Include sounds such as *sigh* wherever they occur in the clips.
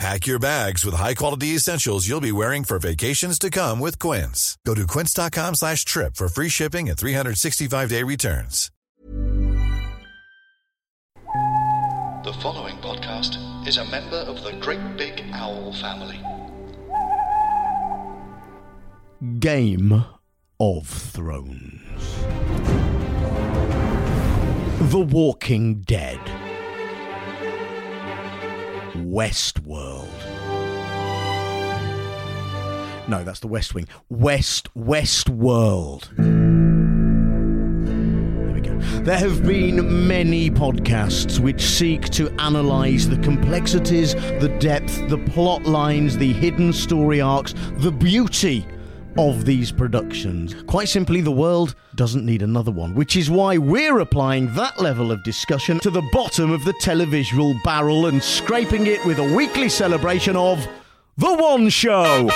Pack your bags with high-quality essentials you'll be wearing for vacations to come with Quince. Go to quince.com slash trip for free shipping and 365-day returns. The following podcast is a member of the Great Big Owl family. Game of Thrones. The Walking Dead. Westworld. No, that's the West Wing. West Westworld. There we go. There have been many podcasts which seek to analyse the complexities, the depth, the plot lines, the hidden story arcs, the beauty of these productions. Quite simply, the world doesn't need another one, which is why we're applying that level of discussion to the bottom of the televisual barrel and scraping it with a weekly celebration of The One Show.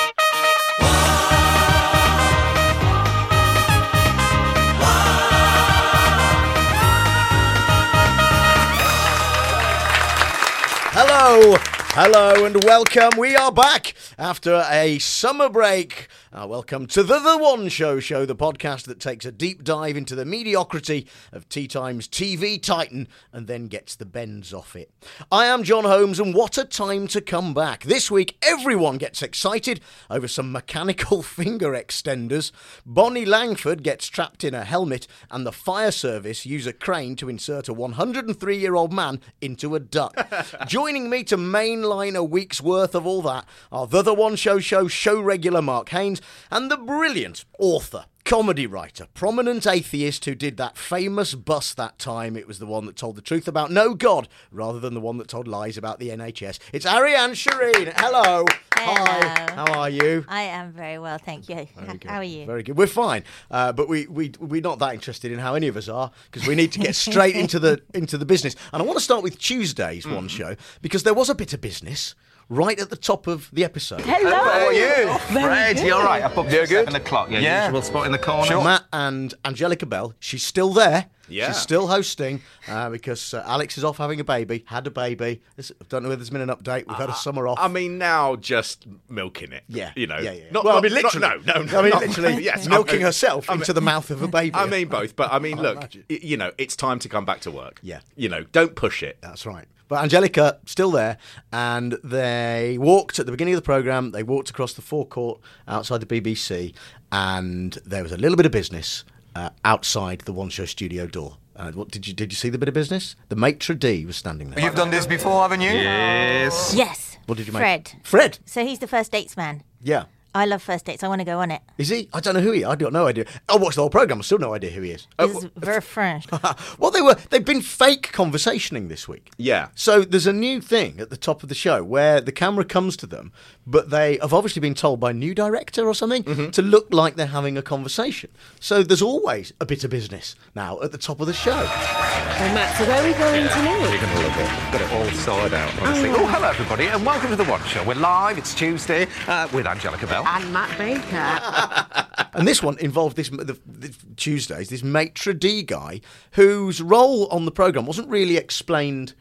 Hello, hello, and welcome. We are back after a summer break. Uh, welcome to the The One Show Show, the podcast that takes a deep dive into the mediocrity of Tea Time's TV Titan and then gets the bends off it. I am Jon Holmes, and what a time to come back. This week, everyone gets excited over some mechanical *laughs* finger extenders. Bonnie Langford gets trapped in a helmet, and the fire service use a crane to insert a 103 year old man into a duck. *laughs* Joining me to mainline a week's worth of all that are the The One Show Show show regular Mark Haynes and the brilliant author, comedy writer, prominent atheist who did that famous bus that time. It was the one that told the truth about no God rather than the one that told lies about the NHS. It's Ariane Sherine. Hello. Hi. How are you? I am very well, thank you. H- How are you? Very good. We're fine, uh, but we we we're not that interested in how any of us are because we need to get straight *laughs* into the into the business. And I want to start with Tuesday's one show because there was a bit of business right at the top of the episode. Hello. How are you? Fred, you all right? I booked Yeah, you at good. seven o'clock. Your Yeah. usual spot in the corner. Matt and Angelica Bell. She's still there. Yeah. She's still hosting uh, because uh, Alex is off having a baby. Had a baby. This- I don't know whether there's been an update. We've had a summer off. I mean, now just milking it. yeah, You know. Yeah, yeah. Not, well, not- I mean, not- literally. no, no, no. I mean, not- literally. *laughs* yes, milking I mean- herself I mean- into the mouth of a baby. I mean both, but I mean, look, imagine. you know, it's time to come back to work. Yeah. You know, don't push it. That's right. But Angelica still there, and they walked at the beginning of the program. They walked across the forecourt outside the BBC, and there was a little bit of business uh, outside the One Show studio door. Uh, what did you did you see the bit of business? The maitre d was standing there. You've done this before, haven't you? Yes. Yes. What did you make? Fred. Fred. So he's the first dates man. Yeah. I love first dates. I want to go on it. Is he? I don't know who he. is. I got no idea. I watched the whole program. I still no idea who he is. It's very French. *laughs* well, they were. They've been fake conversationing this week. Yeah. So there's a new thing at the top of the show where the camera comes to them, but they have obviously been told by a new director or something Mm-hmm. to look like they're having a conversation. So there's always a bit of business now at the top of the show. Well, Matt, so where are we going tonight? You're going to love it. Got it all sorted out, honestly. Oh, hello, everybody, and welcome to The One Show. We're live. It's Tuesday uh, with Angelica Bell. And Matt Baker. *laughs* And this one involved this the, the Tuesdays this maitre d guy whose role on the program wasn't really explained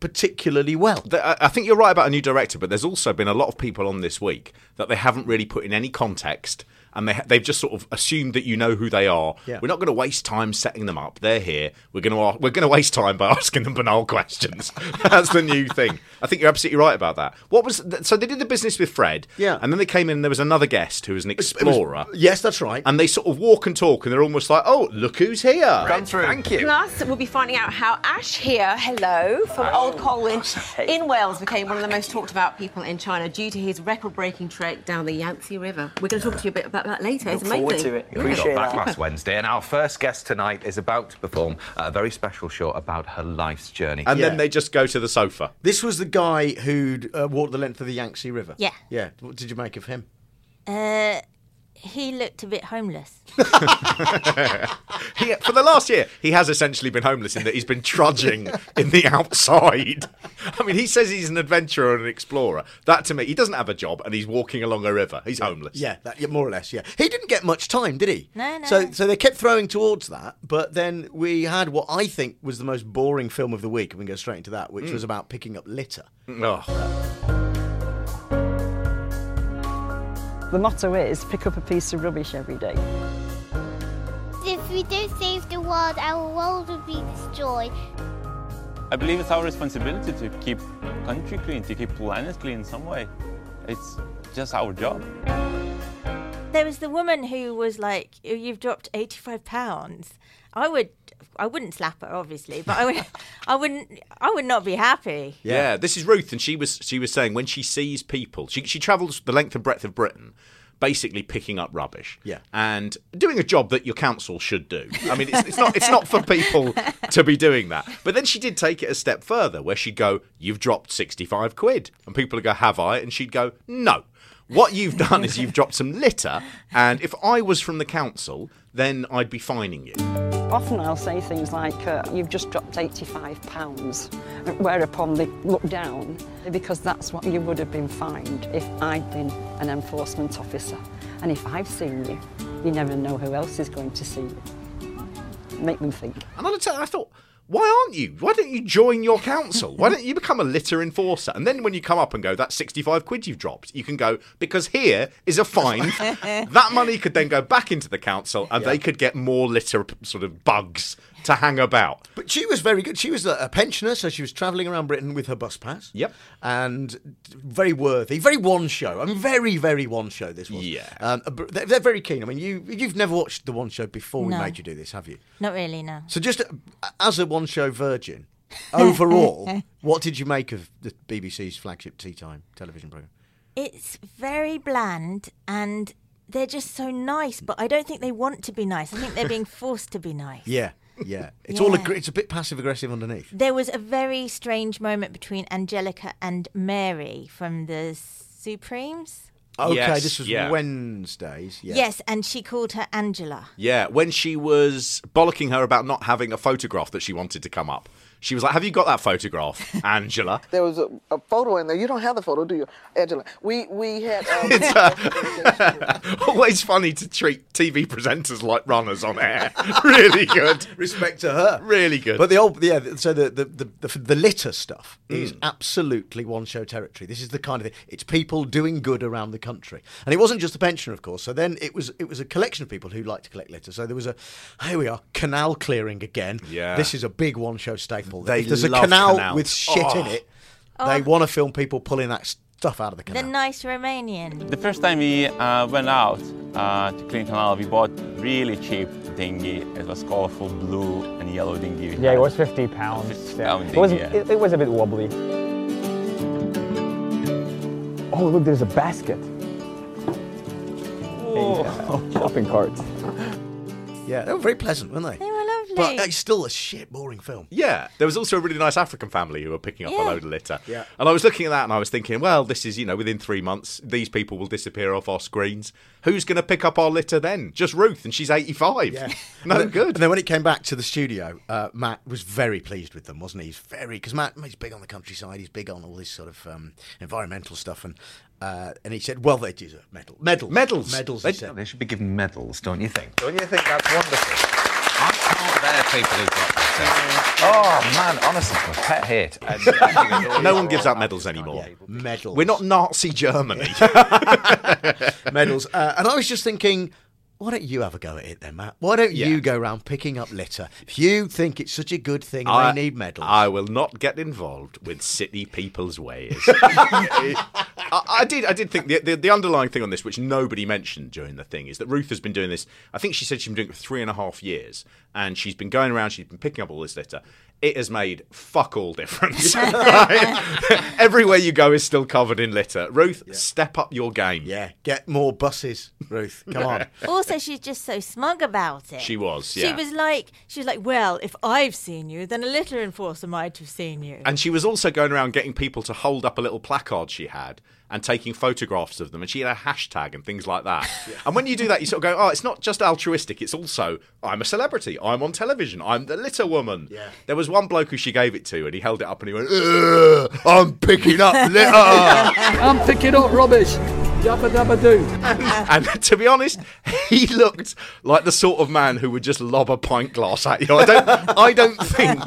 particularly well. I I think you're right about a new director, but there's also been a lot of people on this week that they haven't really put in any context and they they've just sort of assumed that you know who they are. Yeah. We're not going to waste time setting them up. They're here. We're going to we're going to waste time by *laughs* asking them banal questions. *laughs* That's the new thing. I think you're absolutely right about that. What was so they did the business with Fred, Yeah. and then they came in. and There was another guest who was an It was- explorer, yes, that's right. and they sort of walk and talk, and they're almost like, "Oh, look who's here!" Come through. Thank you. Plus, we'll be finding out how Ash here, hello, from Old oh, Colwyn in Wales, became one of the most talked about people in China due to his record breaking trek down the Yangtze River. We're going to talk to you a bit about that later. it's amazing. forward to it. We got Appreciate back that. last Wednesday, and our first guest tonight is about to perform a very special show about her life's journey. And Yeah. then they just go to the sofa. This was the guy who'd uh, walked the length of the Yangtze River. Yeah. Yeah. What did you make of him? Uh, he looked a bit homeless. *laughs* He, for the last year, he has essentially been homeless in that he's been trudging *laughs* in the outside. I mean, he says he's an adventurer and an explorer. That to me, he doesn't have a job and he's walking along a river. He's homeless. Yeah, that, yeah, more or less. Yeah, he didn't get much time, did he? No, no. So, so they kept throwing towards that, but then we had what I think was the most boring film of the week, we can go straight into that, which hmm. was about picking up litter. Oh. The motto is pick up a piece of rubbish every day. If we don't save the world, our world will be destroyed. I believe it's our responsibility to keep country clean, to keep planet clean in some way. It's just our job. There was the woman who was like, "Oh, "You've dropped eighty-five pounds." I would, I wouldn't slap her, obviously, but I would, I wouldn't, I would not be happy. Yeah. this is Ruth, and she was she was saying when she sees people, she she travels the length and breadth of Britain, basically picking up rubbish. Yeah. and doing a job that your council should do. I mean, it's, it's not it's not for people to be doing that. But then she did take it a step further, where she'd go, "You've dropped sixty five quid," and people would go, "Have I?" And she'd go, "No." What you've done is you've *laughs* dropped some litter, and if I was from the council, then I'd be fining you. Often I'll say things like, uh, You've just dropped £85, whereupon they look down because that's what you would have been fined if I'd been an enforcement officer. And if I've seen you, you never know who else is going to see you. Make them think. And I tell I thought, why aren't you? Why don't you join your council? Why don't you become a litter enforcer? And then when you come up and go, that's 65 quid you've dropped, you can go, because here is a fine. *laughs* that money could then go back into the council and they could get more litter sort of bugs to hang about. But she was very good. She was a, a pensioner, so she was travelling around Britain with her bus pass. Yep. And very worthy, very one show. I mean, very, very one show. This was. Yeah. Um, they're, they're very keen. I mean, you you've never watched the one show before we No. made you do this, have you? Not really, no. So just uh, as a one show virgin, *laughs* overall, *laughs* what did you make of the BBC's flagship tea time television program? It's very bland and they're just so nice, but I don't think they want to be nice. I think they're being *laughs* forced to be nice. Yeah, yeah. It's all Yeah. aggr- it's a bit passive aggressive underneath. There was a very strange moment between Angelica and Mary from the Supremes. Okay, Yes, this was yeah. Wednesdays. Yeah. Yes, and she called her Angela. Yeah, when she was bollocking her about not having a photograph that she wanted to come up, she was like, Have you got that photograph, *laughs* Angela? There was a, a photo in there. You don't have the photo, do you, Angela? We we had. Um, *laughs* It's uh, *laughs* always funny to treat TV presenters like runners on air. really good. Respect to her. Really good. But the old, yeah. So the the the, the, the litter stuff is Mm. absolutely one show territory. This is the kind of thing. It's people doing good around the country, and it wasn't just the pensioner, of course. So then it was it was a collection of people who like to collect litter. So there was a here we are canal clearing again. Yeah. this is a big one show staple. They if there's a love canal canals. with shit in Oh. it, they want to film people pulling that stuff out of the canal. The nice Romanian. The first time we uh, went out uh, to clean canal, we bought really cheap dinghy. It was colorful blue and yellow dinghy. Yeah, it was 50 pounds. 50 Yeah. pound It was, yeah. it, it was a bit wobbly. Oh, look, there's a basket. Oh. A shopping cart. Yeah, they were very pleasant, weren't they? They were lovely. But it's still a shit boring film. Yeah, there was also a really nice African family who were picking up a load of litter. Yeah. And I was looking at that and I was thinking, well, this is, you know, within three months, these people will disappear off our screens. Who's going to pick up our litter then? Just Ruth, and she's 85. Yeah. *laughs* no and then, good. And then when it came back to the studio, uh, Matt was very pleased with them, wasn't he? He's very because Matt he's big on the countryside. He's big on all this sort of um, environmental stuff, and uh, and he said, "Well, they deserve medal, medals, Medals. medals." They- He said. They should be given medals, don't you think? Don't you think that's wonderful? I can't people who've got Oh man, honestly, my pet hit. *laughs* No one gives out medals anymore. Medals. We're not Nazi Germany. *laughs* medals. Uh, and I was just thinking, why don't you have a go at it then, Matt? Why don't Yeah. you go around picking up litter? If you think it's such a good thing, I they need medals. I will not get involved with city people's ways. *laughs* I, I did. I did think the, the the underlying thing on this, which nobody mentioned during the thing, is that Ruth has been doing this. I think she said she's been doing it for three and a half years, and she's been going around. She's been picking up all this litter. It has made fuck all difference. *laughs* Everywhere you go is still covered in litter. Ruth, step up your game. Yeah, get more buses, Ruth. Come on. *laughs* Also, she's just so smug about it. She was, Yeah. She was like, she was like, well, if I've seen you, then a litter enforcer might have seen you. And she was also going around getting people to hold up a little placard she had and taking photographs of them. And she had a hashtag and things like that. *laughs* And when you do that, you sort of go, oh, it's not just altruistic. It's also, I'm a celebrity. I'm on television. I'm the litter woman. Yeah. There was one bloke who she gave it to and he held it up and he went, I'm picking up litter. *laughs* I'm picking up rubbish. Yabba dabba doo. *laughs* and to be honest, he looked like the sort of man who would just lob a pint glass at you. I don't, I don't think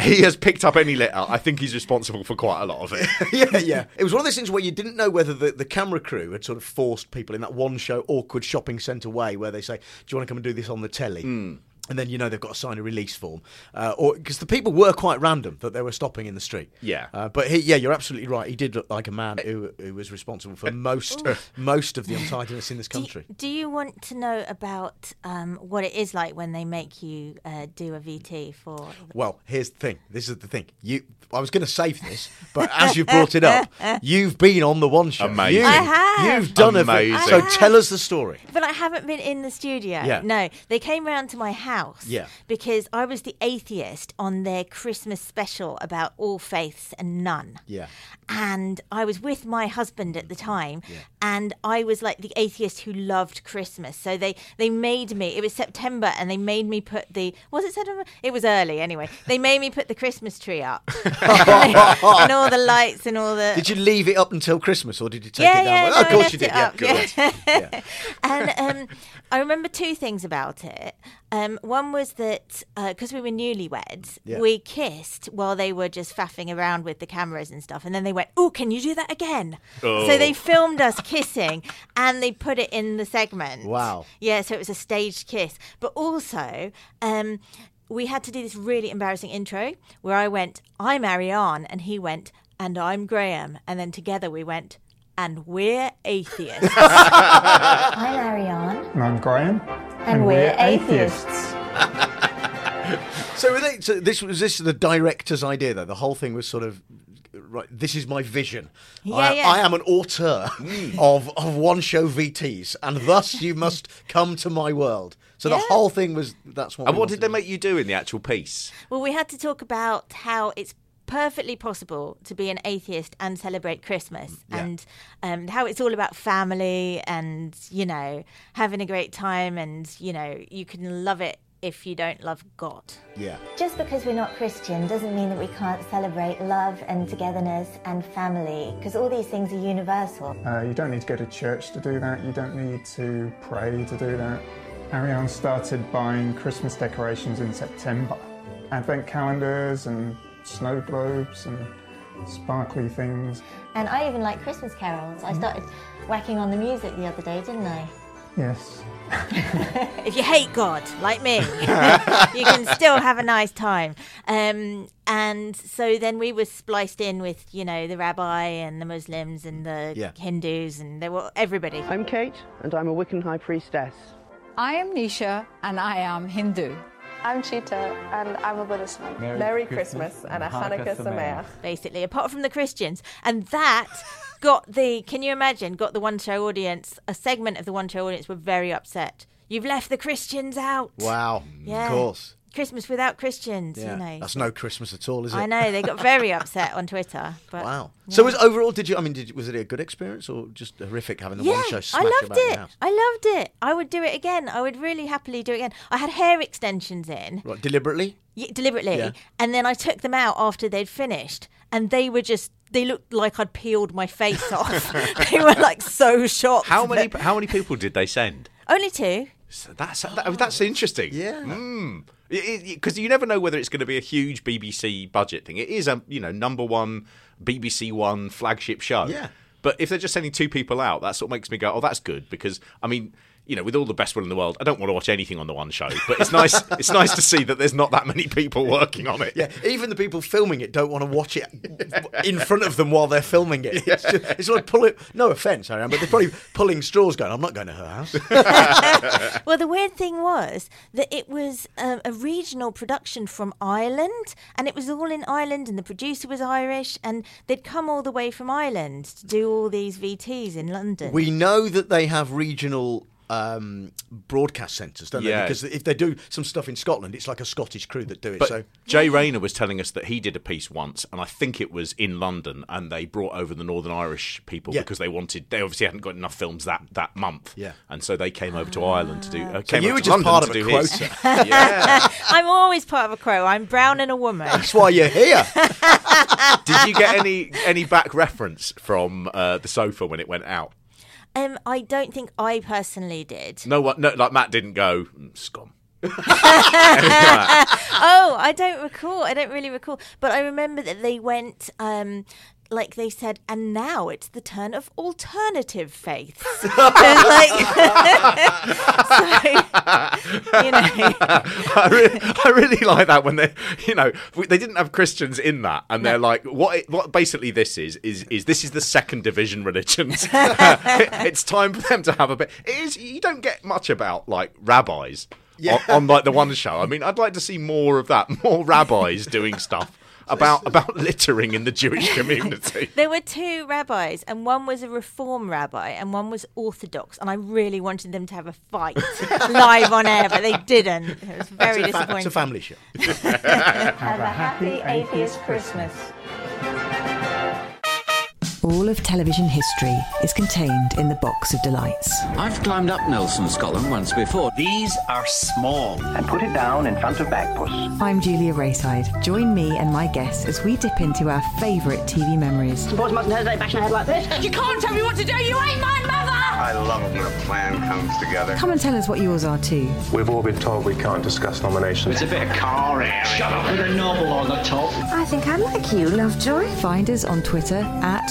he has picked up any litter. I think he's responsible for quite a lot of it. *laughs* yeah, yeah. It was one of those things where you didn't know whether the, the camera crew had sort of forced people in that one show awkward shopping centre way where they say, "Do you want to come and do this on the telly?" Hmm. And then you know they've got to sign a release form, uh, or because the people were quite random that they were stopping in the street. Yeah. uh, but he, yeah, you're absolutely right. He did look like a man who, who was responsible for most *laughs* most of the untidiness in this country. Do you want to know about um, what it is like when they make you uh, do a VT for? Well, here's the thing. This is the thing. You, I was going to save this, but as you brought it up, *laughs* you've been on the one show. Amazing. You, I have. You've done Amazing. it. So tell us the story. But I haven't been in the studio. Yeah. No, they came round to my house. Yeah. Because I was the atheist on their Christmas special about all faiths and none. Yeah. And I was with my husband at the time, and I was like the atheist who loved Christmas. So they they made me. It was September, and they made me put the was it September? It was early anyway. They made me put the Christmas tree up, *laughs* *laughs* and all the lights and all the. Did you leave it up until Christmas, or did you take yeah, it down? yeah, no, of course you did. Yeah, good. yeah. *laughs* and um, I remember two things about it. Um, one was that because we were newlyweds, Yeah. we kissed while they were just faffing around with the cameras and stuff, and then they went, "Oh, can you do that again?" Oh. So they filmed us kissing, and they put it in the segment. Wow. Yeah, so it was a staged kiss, but also. Um, we had to do this really embarrassing intro where I went, I'm Ariane, and he went, and I'm Graham. And then together we went, and we're atheists. *laughs* I'm Ariane. And I'm Graham. And we're atheists. So, were they, so this was this the director's idea, though. The whole thing was sort of right. This is my vision. Yeah, I, yeah. I am an auteur mm. of of one show VTs, and thus you *laughs* must come to my world. So the whole thing was that's what. And we what did they to make you do in the actual piece? Well, we had to talk about how it's perfectly possible to be an atheist and celebrate Christmas, Yeah. and um, how it's all about family and you know having a great time, and you know you can love it if you don't love God. Yeah. Just because we're not Christian doesn't mean that we can't celebrate love and togetherness and family, because all these things are universal. Uh, you don't need to go to church to do that. You don't need to pray to do that. Ariane started buying Christmas decorations in September. Advent calendars and snow globes and sparkly things. And I even like Christmas carols. I started whacking on the music the other day, didn't I? Yes. *laughs* if you hate God, like me, *laughs* you can still have a nice time. Um, and so then we were spliced in with, you know, the rabbi and the Muslims and the Yeah. Hindus, and there were everybody. I'm Kate, and I'm a Wiccan High Priestess. I am Nisha and I am Hindu. I'm Cheetah and I'm a Buddhist monk. Merry, Christmas, and a Hanukkah Sameach. basically, apart from the Christians. And that got the, can you imagine, got the one show audience, a segment of the one show audience were very upset. You've left the Christians out. Wow. Yeah. Of course. Christmas without Christians, Yeah. you know. That's no Christmas at all, is it? I know, they got very *laughs* upset on Twitter. But Wow. yeah. So was overall, did you? I mean, did, was it a good experience or just horrific having the yeah, one show I smash loved about your it. house? I loved it. I would do it again. I would really happily do it again. I had hair extensions in. Right, deliberately. Yeah, deliberately. Yeah. And then I took them out after they'd finished, and they were just. They looked like I'd peeled my face *laughs* off. *laughs* they were like so shocked. How many that- how many people did they send? Only two. So that's that, that's interesting. Yeah. Hmm. Because you never know whether it's going to be a huge BBC budget thing. It is a you know number one BBC One flagship show. Yeah. But if they're just sending two people out, that sort of makes me go, oh, that's good. Because I mean, you know, with all the best will in the world, I don't want to watch anything on the one show. But it's nice. *laughs* it's nice to see that there's not that many people working on it. Yeah, even the people filming it don't want to watch it in front of them while they're filming it. It's, just, it's like pulling. No offense, Ariane, but they're probably pulling straws, going, "I'm not going to her house." *laughs* well, the weird thing was that it was um, a regional production from Ireland, and it was all in Ireland, and the producer was Irish, and they'd come all the way from Ireland to do all these VTs in London. we know that they have regional. Um, broadcast centres, don't Yeah. they? Because if they do some stuff in Scotland, it's like a Scottish crew that do it. But so Jay Rayner was telling us that he did a piece once, and I think it was in London, and they brought over the Northern Irish people Yeah. because they wanted. They obviously hadn't got enough films that that month. Yeah. and so they came over to Ireland to do. Uh, So you were just London part of a do quota. *laughs* yeah. *laughs* I'm always part of a crow. I'm brown and a woman. that's why you're here. *laughs* Did you get any any back reference from uh, the sofa when it went out? Um, I don't think I personally did. No one, no, like Matt didn't go "Mm, scum. *laughs* *laughs* oh, I don't recall. I don't really recall. But I remember that they went, um, like they said, and now it's the turn of alternative faiths. *laughs* So, like, *laughs* so, you know. I, really, I really like that when they, you know, they didn't have Christians in that, and they're like, what? What basically this is is is this is the second division religions. *laughs* it's time for them to have a bit. It is. You don't get much about like rabbis Yeah. on, on like the one show. I mean, I'd like to see more of that. More rabbis doing stuff about about littering in the Jewish *laughs* community. There were two rabbis, and one was a Reform rabbi, and one was Orthodox. And I really wanted them to have a fight *laughs* live on air, but they didn't. It was very it's, a fa- disappointing. it's a family show. *laughs* Have a happy atheist Christmas. All of television history is contained in the box of delights. I've climbed up Nelson, Scotland once before. These are small. And put it down in front of Bagpuss. I'm Julia Raeside. Join me and my guests as we dip into our favourite TV memories. Boys mustn't hesitate bashing a head like this. You can't tell me what to do. You ain't my mother. I love when a plan comes together. Come and tell us what yours are too. We've all been told we can't discuss nominations. It's a bit of car air. Shut up with a novel on the top. I think I like you, Lovejoy. Find us on Twitter at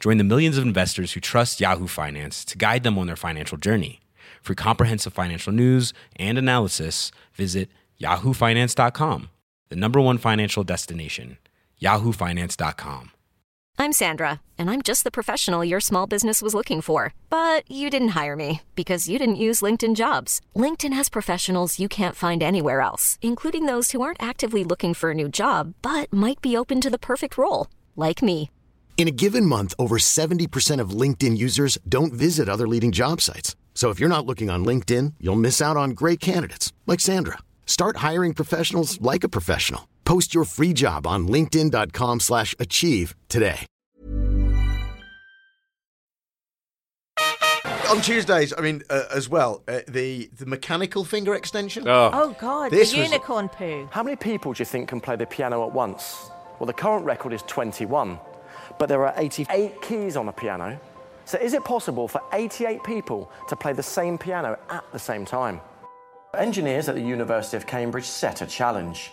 Join the millions of investors who trust Yahoo Finance to guide them on their financial journey. For comprehensive financial news and analysis, visit yahoofinance.com, the number one financial destination, yahoofinance.com. I'm Sandra, and I'm just the professional your small business was looking for. But you didn't hire me because you didn't use LinkedIn jobs. LinkedIn has professionals you can't find anywhere else, including those who aren't actively looking for a new job but might be open to the perfect role, like me. In a given month, over 70% of LinkedIn users don't visit other leading job sites. So if you're not looking on LinkedIn, you'll miss out on great candidates like Sandra. Start hiring professionals like a professional. Post your free job on linkedin.com/achieve slash achieve today. On Tuesdays, I mean, uh, as well, uh, the the mechanical finger extension. Oh, God, This the was- unicorn poo. How many people do you think can play the piano at once? Well, the current record is 21, but there are 88 keys on a piano. So is it possible for 88 people to play the same piano at the same time? Engineers at the University of Cambridge set a challenge.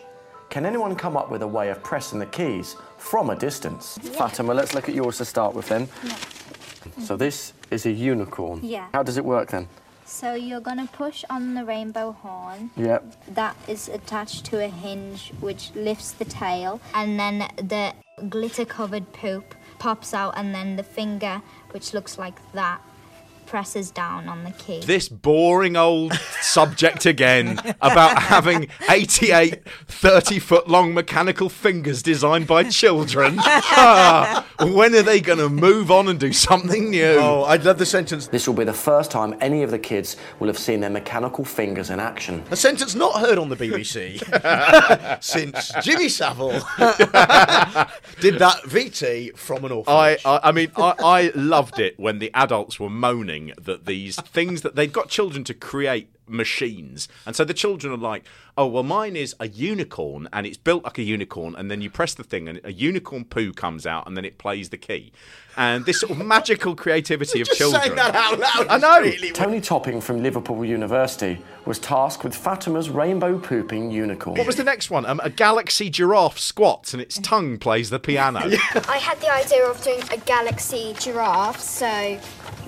Can anyone come up with a way of pressing the keys from a distance? Fatima, let's look at yours to start with then. So this is a unicorn. Yeah. How does it work then? So you're gonna push on the rainbow horn. Yep. That is attached to a hinge which lifts the tail, and then the glitter covered poop pops out, and then the finger, which looks like that, presses down on the key. This boring old subject again about having 88 30 foot long mechanical fingers designed by children. Ah, when are they going to move on and do something new? Oh, I'd love the sentence. This will be the first time any of the kids will have seen their mechanical fingers in action. A sentence not heard on the BBC *laughs* since Jimmy Savile *laughs* did that VT from an orphanage. I, I, I mean, I, I loved it when the adults were moaning that these *laughs* things that they've got children to create machines, and so the children are like, "Oh, well, mine is a unicorn, and it's built like a unicorn, and then you press the thing, and a unicorn poo comes out, and then it plays the key." And this sort of *laughs* magical creativity of Just children. saying that out loud. I know. Really Tony Topping from Liverpool University was tasked with Fatima's rainbow pooping unicorn. What was the next one? Um, a galaxy giraffe squats, and its tongue plays the piano. *laughs* I had the idea of doing a galaxy giraffe, so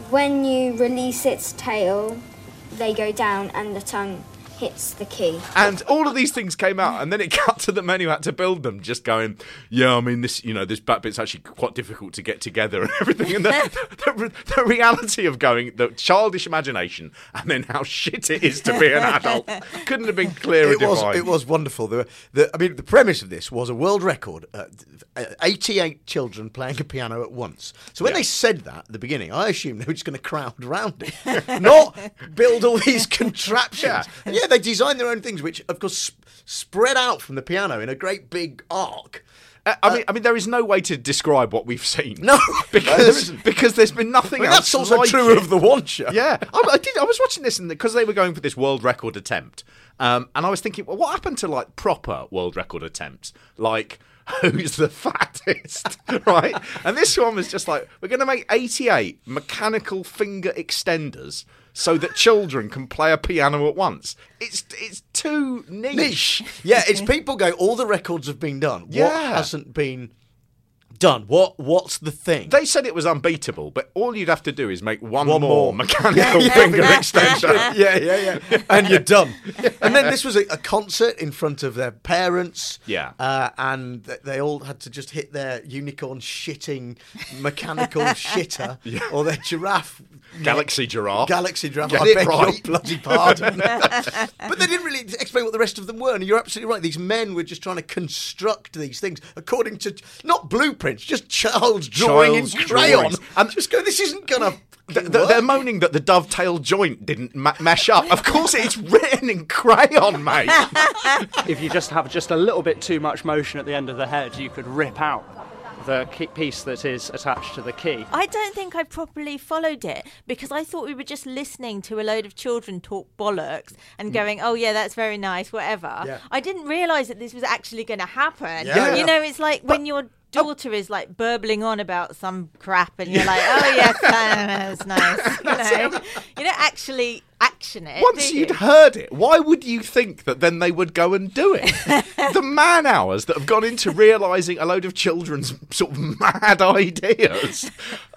when you release its tail, they go down and the tongue hits the key. And all of these things came out, and then it *laughs* cut to the men who had to build them, just going, "Yeah, I mean, this, you know, this back bit's actually quite difficult to get together and *laughs* everything." And the, *laughs* the, the reality of going, the childish imagination, and then how shit it is to be an adult, couldn't have been clearer it was, it was wonderful. The, the, I mean, the premise of this was a world record: uh, uh, 88 children playing a piano at once. So when they said that at the beginning, I assumed they were just going to crowd around it, not build all these contraptions. And yeah, they designed their own things, which of course sp- spread out from the piano in a great big arc. Uh, I mean, I mean, there is no way to describe what we've seen. No, *laughs* *laughs* because because there's been nothing else. that's also like true it. of the show. Yeah, I, I did. I was watching this because they were going for this world record attempt, um, and I was thinking, well, what happened to like proper world record attempts, like? *laughs* Who's the fattest, right? And this one was just like, we're going to make 88 mechanical finger extenders so that children can play a piano at once. It's it's too niche. Niche. Yeah, it's *laughs* people going, all the records have been done. What Yeah. hasn't been done? What What's the thing? They said it was unbeatable, but all you'd have to do is make one, One more, more. mechanical Yeah, finger *laughs* yeah. extension. *laughs* yeah, yeah, yeah. And you're done. *laughs* And then this was a, a concert in front of their parents. Yeah. Uh, and th- they all had to just hit their unicorn shitting mechanical shitter or their giraffe. Galaxy giraffe. Galaxy giraffe. Get I it beg right. your bloody pardon. but they didn't really explain what the rest of them were. And you're absolutely right. These men were just trying to construct these things according to not blueprints, just child's drawing Child's in crayon. Um, drawings. And just go, this isn't going to. Th- th- they're moaning that the dovetail joint didn't ma- mesh up. Of course, it's written in crayon, mate. *laughs* if you just have just a little bit too much motion at the end of the head, you could rip out the key piece that is attached to the key. I don't think I properly followed it because I thought we were just listening to a load of children talk bollocks and mm. going, "Oh yeah, that's very nice, whatever." Yeah. I didn't realise that this was actually going to happen. Yeah. You know, it's like when your daughter is like burbling on about some crap, and you're like, "Oh yes, *laughs* that's nice." *laughs* You know, you don't actually action it. Once you'd you? heard it, why would you think that then they would go and do it? *laughs* the man hours that have gone into realising a load of children's sort of mad ideas.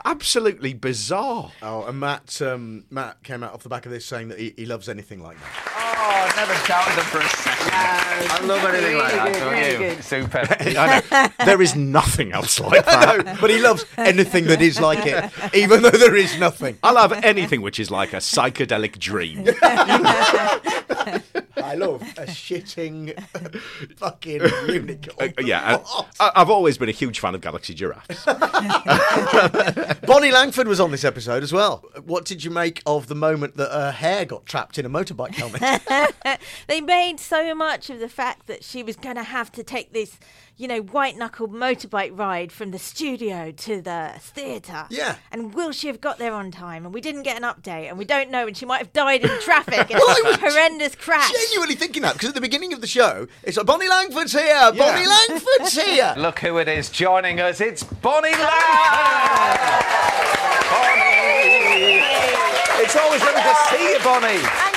Absolutely bizarre. Oh, and Matt, um, Matt came out off the back of this saying that he, he loves anything like that. Oh, I never doubted them for a second. I love anything like that, don't you? Super. *laughs* I know. There is nothing else like *laughs* that. know, but he loves anything that is like it, even though there is nothing. I love anything which is like a psychedelic dream. *laughs* I love a shitting fucking unicorn. Uh, yeah, I, I- I've always been a huge fan of Galaxy Giraffes. Bonnie Langford was on this episode as well. What did you make of the moment that her hair got trapped in a motorbike helmet? *laughs* they made so much of the fact that she was going to have to take this, you know, white knuckled motorbike ride from the studio to the theatre. Yeah. And will she have got there on time? And we didn't get an update, and we don't know, and she might have died in traffic *laughs* in Well, I a was horrendous crash. Genuinely thinking that because at the beginning of the show, it's like Bonnie Langford's here, Yeah. Bonnie Langford's here. *laughs* Look who it is joining us. It's Bonnie Lang! Bonnie! It's always lovely to see you, Bonnie.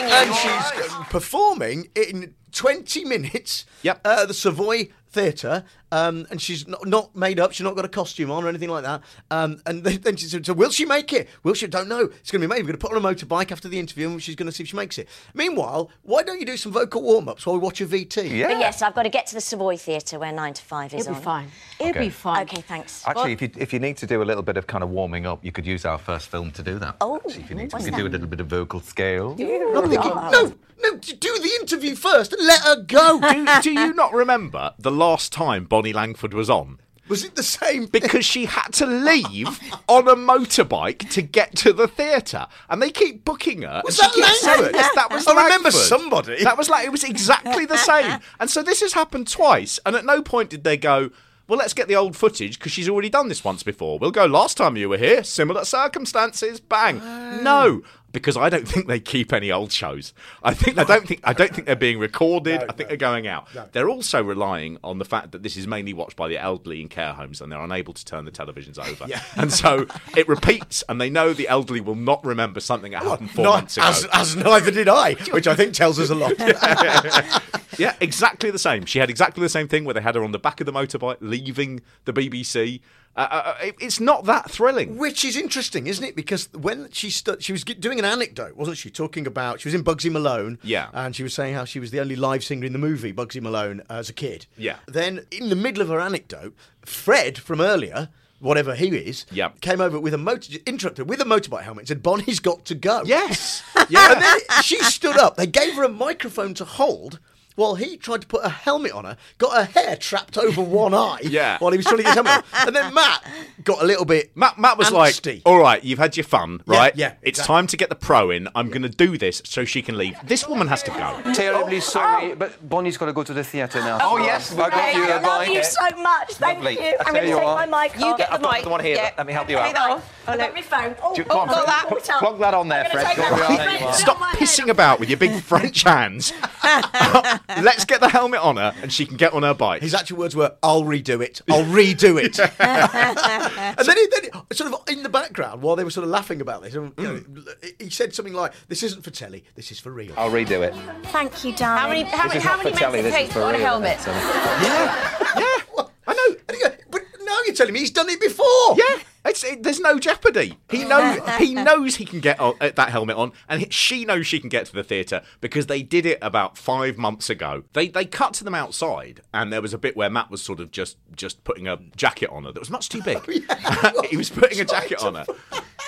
And you love having you. And she's performing in 20 minutes Yep. uh, the Savoy Theatre, um, and she's not, not made up. She's not got a costume on or anything like that. Um, and then, then she said, "So will she make it? Will she? Don't know. It's going to be made. We're going to put on a motorbike after the interview, and she's going to see if she makes it. Meanwhile, why don't you do some vocal warm ups while we watch a VT? But yes, I've got to get to the Savoy Theatre where 9 to 5 is It'll be on. fine. It'll Okay. be fine. Okay, thanks. Actually, if you, if you need to do a little bit of kind of warming up, you could use our first film to do that. Oh, Actually, if you need to, what's you could do a little bit of vocal scale. I'm thinking, no, no, do the interview first and let her go. *laughs* do, do you not remember the last time Bonnie Langford was on? Was it the same? Because she had to leave on a motorbike to get to the theatre, and they keep booking her. Was and she that keeps saying, Yes, that was I remember Langford. somebody. That was like it was exactly the same. And so this has happened twice, and at no point did they go. Well, let's get the old footage because she's already done this once before. We'll go. Last time you were here, similar circumstances. Bang. Oh. No, because I don't think they keep any old shows. I think I don't think I don't think they're being recorded. *laughs* I think they're going out. They're also relying on the fact that this is mainly watched by the elderly in care homes, and they're unable to turn the televisions over. Yeah. *laughs* And so it repeats, and they know the elderly will not remember something that happened four Not- months ago. as, as neither did I, which I think tells us a lot. *laughs* yeah, exactly the same. She had exactly the same thing where they had her on the back of the motorbike leaving the BBC. Uh, uh, it's not that thrilling. Which is interesting, isn't it? Because when she stu- she was doing an anecdote, wasn't she? Talking about she was in Bugsy Malone, Yeah. and she was saying how she was the only live singer in the movie Bugsy Malone as a kid. Yeah. Then in the middle of her anecdote, Fred from earlier, whatever he is, Yeah. came over with a motor interrupted with a motorbike helmet and said, "Bonnie's got to go." Yes. *laughs* Yeah. and then she stood up. They gave her a microphone to hold. While he tried to put a helmet on her, got her hair trapped over one *laughs* eye Yeah. while he was trying to get his helmet on. And then Matt got a little bit Matt, Matt was angsty. like, "All right, you've had your fun, right? yeah, It's exactly. time to get the pro in. I'm going to do this so she can leave. This woman has to go." Terribly sorry, but Bonnie's got to go to the theatre now. Oh, yes, I I uh, got you a love bike. you so much. Thank Lovely. you. I I'm going to take what. my mic You off. get the I've got mic. the one here. Yeah. Let me help you out. Oh, take oh, that off. I've got my phone. Oh, Do you- oh, got that. Plug that on there, I'm gonna Fred. that on. There you. Stop pissing about with your big French hands. *laughs* *laughs* Let's get the helmet on her, and she can get on her bike. His actual words were, "I'll redo it. I'll redo it." *laughs* *laughs* and then, he, then he- sort of in the background, while they were sort of laughing about this, you know, mm. he said something like, "This isn't for telly. This is for real." I'll redo it. Thank you, darling. How many, how This many, is how many for telly, minutes this it is take for to put on a helmet? isn't it? I know. And he go, but now you're telling me he's done it before. Yeah, it's, it, there's no jeopardy. He knows he *laughs* knows he can get on, uh, that helmet on, and he, she knows she can get to the theatre because they did it about five months ago. They they cut to them outside, and there was a bit where Matt was sort of just just putting a jacket on her that was much too big. *laughs* *laughs* he was putting a jacket on her.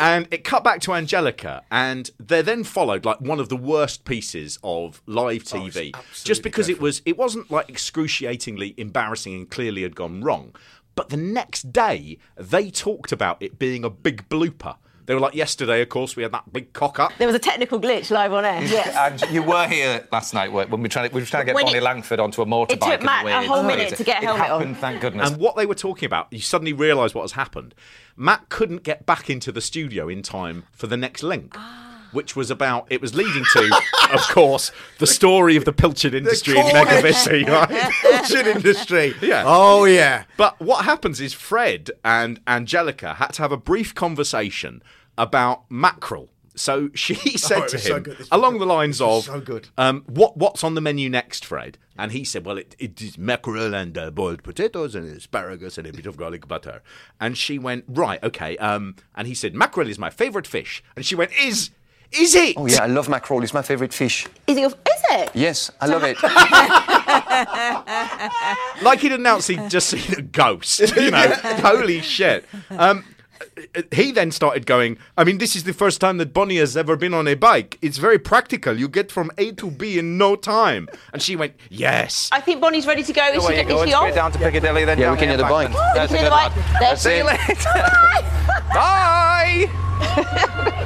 And it cut back to Angelica, and there then followed like one of the worst pieces of live TV, just because it was it wasn't like excruciatingly embarrassing and clearly had gone wrong. But the next day, they talked about it being a big blooper. They were like, yesterday, of course, we had that big cock up. There was a technical glitch live on air. *laughs* And you were here last night when we were trying to, we were trying to get When Bonnie it- Langford onto a motorbike. It took Matt a whole minute is to get a it helmet on. Thank goodness. And what they were talking about, you suddenly realise what has happened. Matt couldn't get back into the studio in time for the next link. Ah. Which was about, it was leading to, of course, the story of the pilchard industry in Mevagissey, *laughs* right? Pilchard industry. Yeah. Oh yeah. But what happens is Fred and Angelica had to have a brief conversation about mackerel. So she *laughs* said Oh, to so him good. Along the lines of, so good. Um, "What what's on the menu next, Fred?" And he said, "Well, it, it is mackerel and uh, boiled potatoes and asparagus and a bit of garlic butter." And she went, "Right, okay." Um, and he said, "Mackerel is my favourite fish." And she went, "Is is it?" Oh yeah, I love mackerel. It's my favourite fish. Is it? Is it? Yes, I love it. *laughs* like he'd announced he'd just seen a ghost. You know, *laughs* holy shit. Um, he then started going. I mean, this is the first time that Bonnie has ever been on a bike. It's very practical. You get from A to B in no time. And she went, "Yes." I think Bonnie's ready to go. Is Away she, you go. is she Straight off? down to Piccadilly, then Yeah, down we can the hear the bike. embankment. Woo, That's we a can hear the lad. bike. See you later. Bye. *laughs*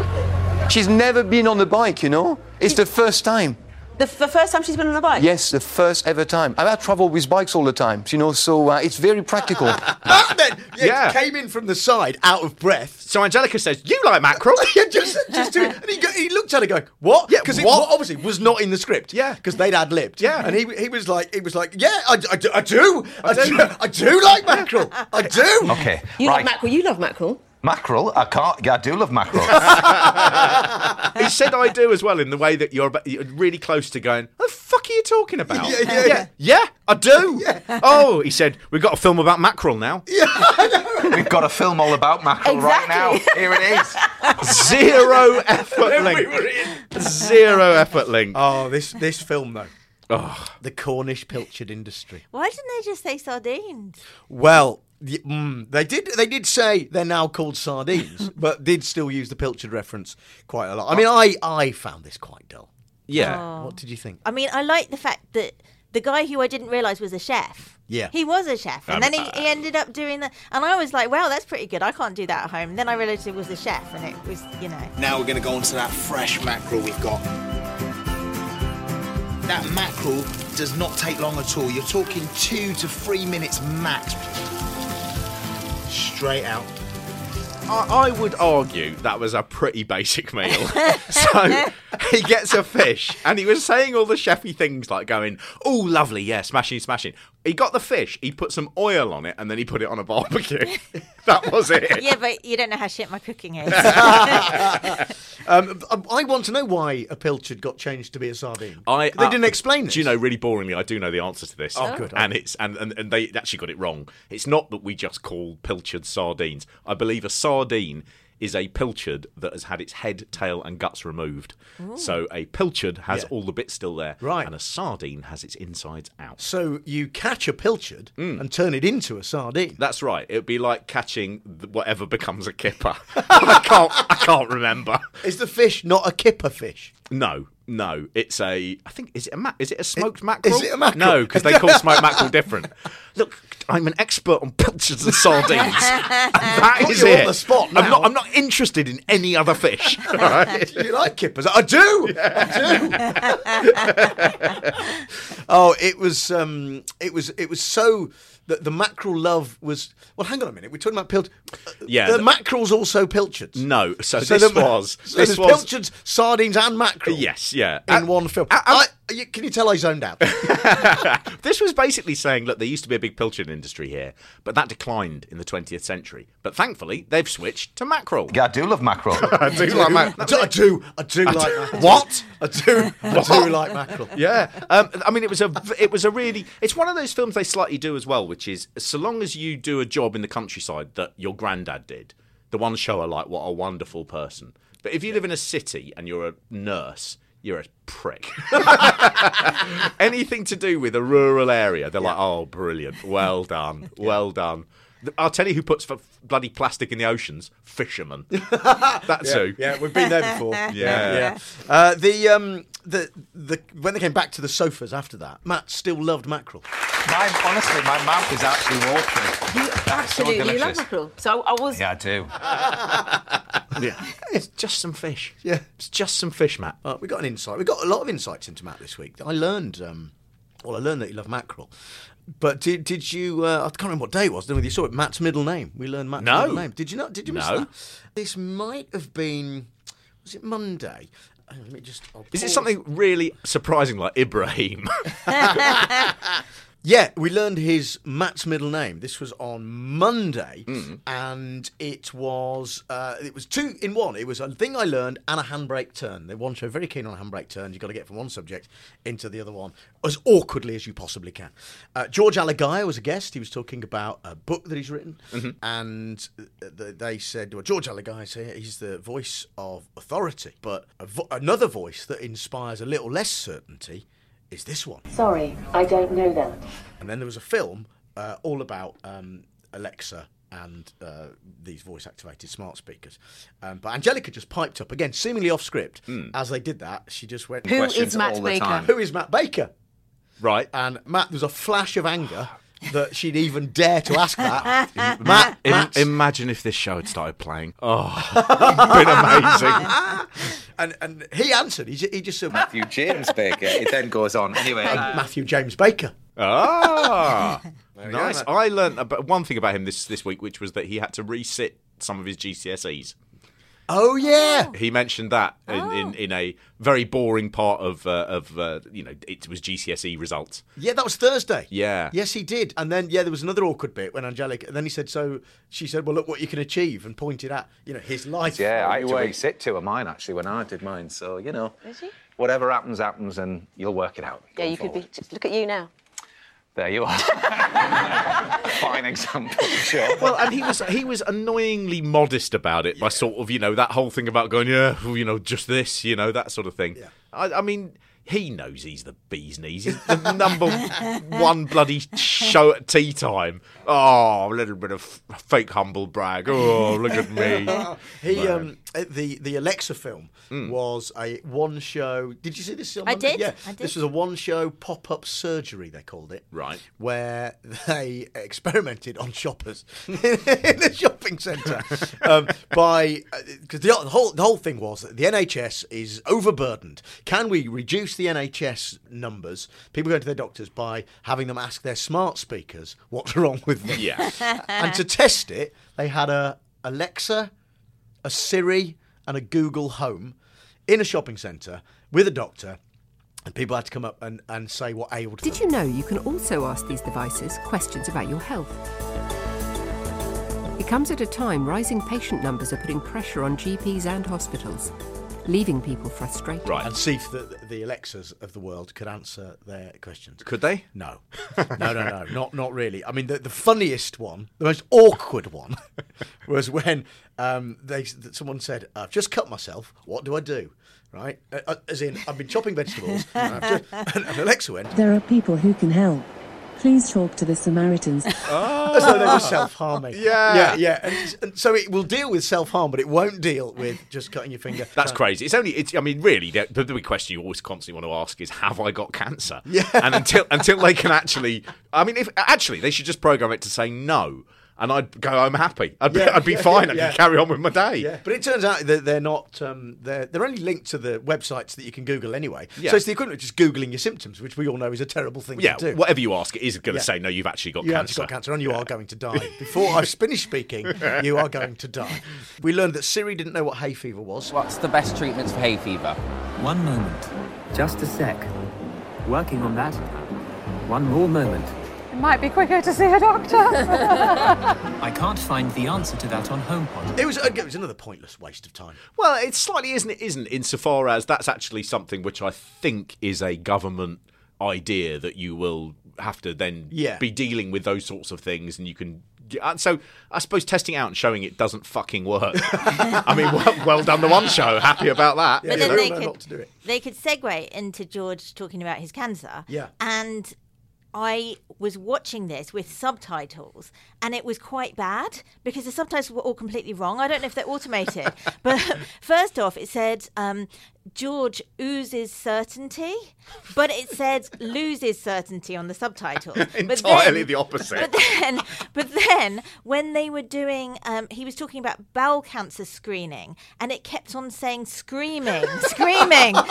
She's never been on the bike, you know. It's the first time. The, the first time she's been on a bike? Yes, the first ever time. I have traveled with bikes all the time, you know, so uh, it's very practical. *laughs* Matt then yeah, Yeah. came in from the side, out of breath. So Angelica says, "You like mackerel?" *laughs* yeah, just, just do it. And he, go, he looked at it going, "What?" Yeah, because it what? obviously was not in the script. Yeah. because they'd ad libbed. Yeah. and he he was like, he was like, "Yeah, I, I do, I do, I do, I do like mackerel. *laughs* I do." Okay, You right. love mackerel. You love mackerel. Mackerel? I can't. I do love mackerel. *laughs* he said I do as well in the way that you're, about, you're really close to going, what the fuck are you talking about? Yeah, yeah, yeah. Yeah, I do. *laughs* Oh, he said, we've got a film about mackerel now. *laughs* Yeah, We've got a film all about mackerel right now. Here it is. Zero effort link. Zero effort link. Oh, this this film though. Oh. The Cornish pilchard industry. Why didn't they just say sardines? Well, y- mm, they did. They did say they're now called sardines, *laughs* but did still use the pilchard reference quite a lot. I mean, I I found this quite dull. Yeah. What did you think? I mean, I like the fact that the guy who I didn't realise was a chef. Yeah. He was a chef, and Um, then he, he ended up doing that. And I was like, "Wow, that's pretty good. I can't do that at home." And then I realised it was a chef, and it was, you know. Now we're going to go on to that fresh mackerel we've got. That mackerel does not take long at all. You're talking two to three minutes max. Straight out. I, I would argue that was a pretty basic meal. *laughs* so he gets a fish, and he was saying all the chefy things like going, "Oh, lovely, yeah, smashing, smashing." He got the fish, he put some oil on it, and then he put it on a barbecue. *laughs* that was it. *laughs* yeah, but you don't know how shit my cooking is. *laughs* Um, I want to know why a pilchard got changed to be a sardine. I, they uh, didn't explain this. Do you know, really boringly, I do know the answer to this. Oh, good. And it's and, and, and they actually got it wrong. It's not that we just call pilchard sardines. I believe a sardine is a pilchard that has had its head, tail, and guts removed. Ooh. So a pilchard has Yeah. all the bits still there, Right. And a sardine has its insides out. So you catch a pilchard mm. and turn it into a sardine. That's right. It would be like catching whatever becomes a kipper. *laughs* I can't. I can't remember. Is the fish not a kipper fish? No, no. It's a. I think is it a ma- is it a smoked mackerel? is it a mackerel? No, because they call smoked mackerel different. *laughs* Look, I'm an expert on pilchards and sardines. and *laughs* that is on it. the spot I'm not. I'm not interested in any other fish. *laughs* right? do you like kippers? I do. I do. oh, it was. Um, it was. It was so. That the mackerel love was. Well, hang on a minute. We're talking about pilchard. Yeah, uh, the, the- mackerel's also pilchards. No, so, So this the- was so this was pilchards, sardines, and mackerel. Yes, yeah. in one film. I, you- can you tell I zoned out? *laughs* this was basically saying, look, there used to be a big pilchard industry here, but that declined in the 20th century. But thankfully, they've switched to mackerel. Yeah, I do love mackerel. *laughs* I do like mackerel. I do. I do. I do I like mackerel. What? I do. I *laughs* do like mackerel. Yeah, um, I mean, it was a it was a really it's one of those films they slightly do as well, which is so long as you do a job in the countryside that your granddad did, the ones show are like what a wonderful person. But if you live in a city and you're a nurse, you're a prick. *laughs* Anything to do with a rural area, they're like, oh, brilliant, well *laughs* done, well done. I'll tell you who puts f- bloody plastic in the oceans: fishermen. *laughs* That's yeah, who. Yeah, we've been there before. Yeah. yeah. Uh, the um the the when they came back to the sofas after that, Matt still loved mackerel. My, honestly, my mouth is actually watering. You absolutely love mackerel. So I was. Yeah, I do. Yeah, *laughs* it's just some fish. Yeah, it's just some fish, Matt. Uh, we got an insight. We got a lot of insights into Matt this week. I learned. Um, well, I learned that you love mackerel. But did did you? Uh, I can't remember what day it was. I don't know you saw it. Matt's middle name. We learned Matt's No. middle name. Did you not? Did you miss No. that? This might have been. Was it Monday? Let me just. I'll Is it something really surprising like Ibrahim? *laughs* *laughs* Yeah, we learned his Matt's middle name. This was on Monday, Hmm. and it was uh, it was two in one. It was a thing I learned and a handbrake turn. They one show very keen on handbrake turns. You've got to get from one subject into the other one as awkwardly as you possibly can. Uh, George Alagiah was a guest. He was talking about a book that he's written, Mhm. and th- they said, "Well, George Alagiah here. He's the voice of authority, but a vo- another voice that inspires a little less certainty." Is this one? Sorry, I don't know that. And then there was a film uh, all about um, Alexa and uh, these voice activated smart speakers. Um, but Angellica just piped up, again, seemingly off script. As they did that, she just went, Who is Matt all Baker? Who is Matt Baker? Right. And Matt, there was a flash of anger that she'd even dare to ask that. Matt, *laughs* Matt, im- imagine if this show had started playing. Oh, it'd *laughs* been amazing. *laughs* and, and he answered. He, he just said, Matthew James Baker. It then goes on. Anyway, uh, Matthew James Baker. Ah, There go, nice. I learned about one thing about him this this week, which was that he had to resit some of his GCSEs. Oh yeah. He mentioned that in, Oh. in, in a very boring part of uh, of uh, you know it was GCSE results. Yeah, that was Thursday. Yeah. Yes, he did. And then, yeah, there was another awkward bit when Angellica, and then he said, so she said, well, look what you can achieve, and pointed at, you know, his life. Yeah, I had to away. resit two of mine actually when I did mine. So you know, he? whatever happens, happens, and you'll work it out. Yeah, going you could be. Just look at you now. There you are. *laughs* Fine example, *laughs* sure. Well, and he was he was annoyingly modest about it by sort of you know that whole thing about going yeah you know just this you know that sort of thing. I, I mean. He knows he's the bee's knees. He's the number one bloody show at tea time. Oh, a little bit of fake humble brag. Oh, look at me. he Man. um uh, the the Alexa film was a one show. Did you see this? On I Monday? did, Yeah, I did. this was a one show pop up surgery. They called it Right. where they experimented on shoppers *laughs* in a shopping centre um, by because the, the whole the whole thing was that the NHS is overburdened. Can we reduce the NHS numbers? People going to their doctors by having them ask their smart speakers what's *laughs* wrong with them. Yeah. and to test it, they had a Alexa, a Siri, and a Google Home in a shopping centre with a doctor. And people had to come up and, and say what ailed them. Did you know you can also ask these devices questions about your health? It comes at a time rising patient numbers are putting pressure on GPs and hospitals, leaving people frustrated. Right. And see if the, the Alexas of the world could answer their questions. Could they? No. *laughs* No, no, no. Not not really. I mean, the, the funniest one, the most awkward one, *laughs* was when um, they someone said, "I've just cut myself. What do I do?" Right? Uh, uh, as in, I've been chopping vegetables. *laughs* and, just, and, and Alexa went, There are people who can help. Please talk to the Samaritans. Oh. *laughs* as though they were self-harming. Yeah. yeah, yeah. And, and so it will deal with self-harm, but it won't deal with just cutting your finger. That's So- crazy. It's only. It's. I mean, really, the, the big question you always constantly want to ask is, "Have I got cancer?" Yeah. And until until they can actually, I mean, if actually they should just program it to say no, and I'd go home happy. I'd, Yeah, be, I'd be *laughs* yeah, fine. yeah, I yeah. could carry on with my day. Yeah, but it turns out that they're not. Um, they're they're only linked to the websites that you can Google anyway. Yeah. So it's the equivalent of just googling your symptoms, which we all know is a terrible thing Yeah, to do. whatever you ask, it is going to Yeah. say no. You've actually got cancer. you cancer. actually got cancer, and you are going to die. *laughs* Before I've finished speaking, you are going to die. We learned that Siri didn't know what hay fever was. What's the best treatments for hay fever? One moment. Just a sec. Working on that. One more moment. It might be quicker to see a doctor. *laughs* I can't find the answer to that on HomePod. It was it was another pointless waste of time. Well, it slightly isn't. It isn't insofar as that's actually something which I think is a government idea that you will have to then Yeah. be dealing with those sorts of things, and you can. and So I suppose testing out and showing it doesn't fucking work. *laughs* I mean, well, well done, the one show. Happy about that. But then they could, they could segue into George talking about his cancer. Yeah. And I was watching this with subtitles, and it was quite bad because the subtitles were all completely wrong. I don't know if they're automated, *laughs* but first off, it said um, George oozes certainty, but it said loses certainty on the subtitles. *laughs* But Entirely then- the opposite. But then, but then when they were doing, um, he was talking about bowel cancer screening, and it kept on saying screaming, screaming. *laughs*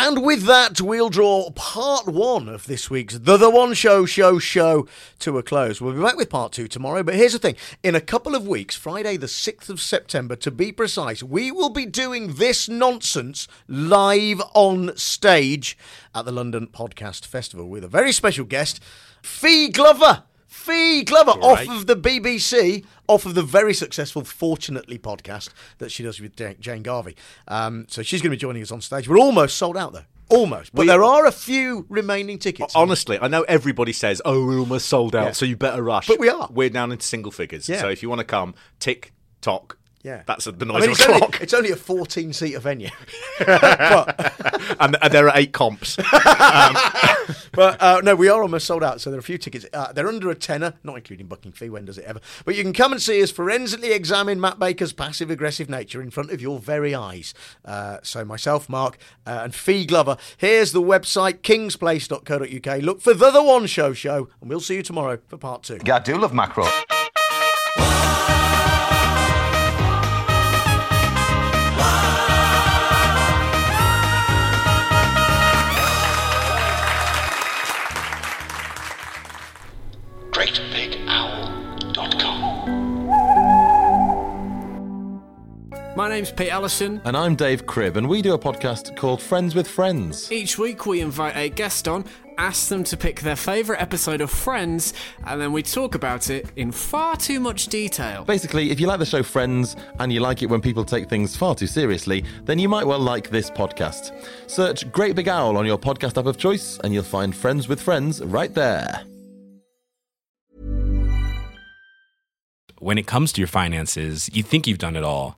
And with that, we'll draw part one of this week's The The One Show Show Show to a close. We'll be back with part two tomorrow, but here's the thing. In a couple of weeks, Friday the 6th of September, to be precise, we will be doing this nonsense live on stage at the London Podcast Festival with a very special guest, Fi Glover. Fi Glover Great. off of the BBC, off of the very successful Fortunately podcast that she does with Jane Garvey. Um, so she's going to be joining us on stage. We're almost sold out though. Almost. But We- there are a few remaining tickets. Honestly, I know everybody says, "Oh, we're almost sold out, Yeah. so you better rush." But we are. We're down into single figures. Yeah. So if you want to come, tick tock. Yeah. That's the I noise mean, of it's, a only, clock. it's only a 14 seater venue. *laughs* and, and there are eight comps. *laughs* But uh, no, we are almost sold out. So there are a few tickets. Uh, they're under a tenner, not including booking fee. When does it ever? But you can come and see us forensically examine Matt Baker's passive aggressive nature in front of your very eyes. Uh, so myself, Mark, uh, and Fi Glover. Here's the website kingsplace.co.uk. Look for the The One Show Show, and we'll see you tomorrow for part two. Yeah, I do love mackerel. My name's Pete Allison. And I'm Dave Cribb, and we do a podcast called Friends with Friends. Each week we invite a guest on, ask them to pick their favourite episode of Friends, and then we talk about it in far too much detail. Basically, if you like the show Friends and you like it when people take things far too seriously, then you might well like this podcast. Search Great Big Owl on your podcast app of choice, and you'll find Friends with Friends right there. When it comes to your finances, you think you've done it all.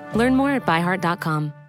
Learn more at byheart.com.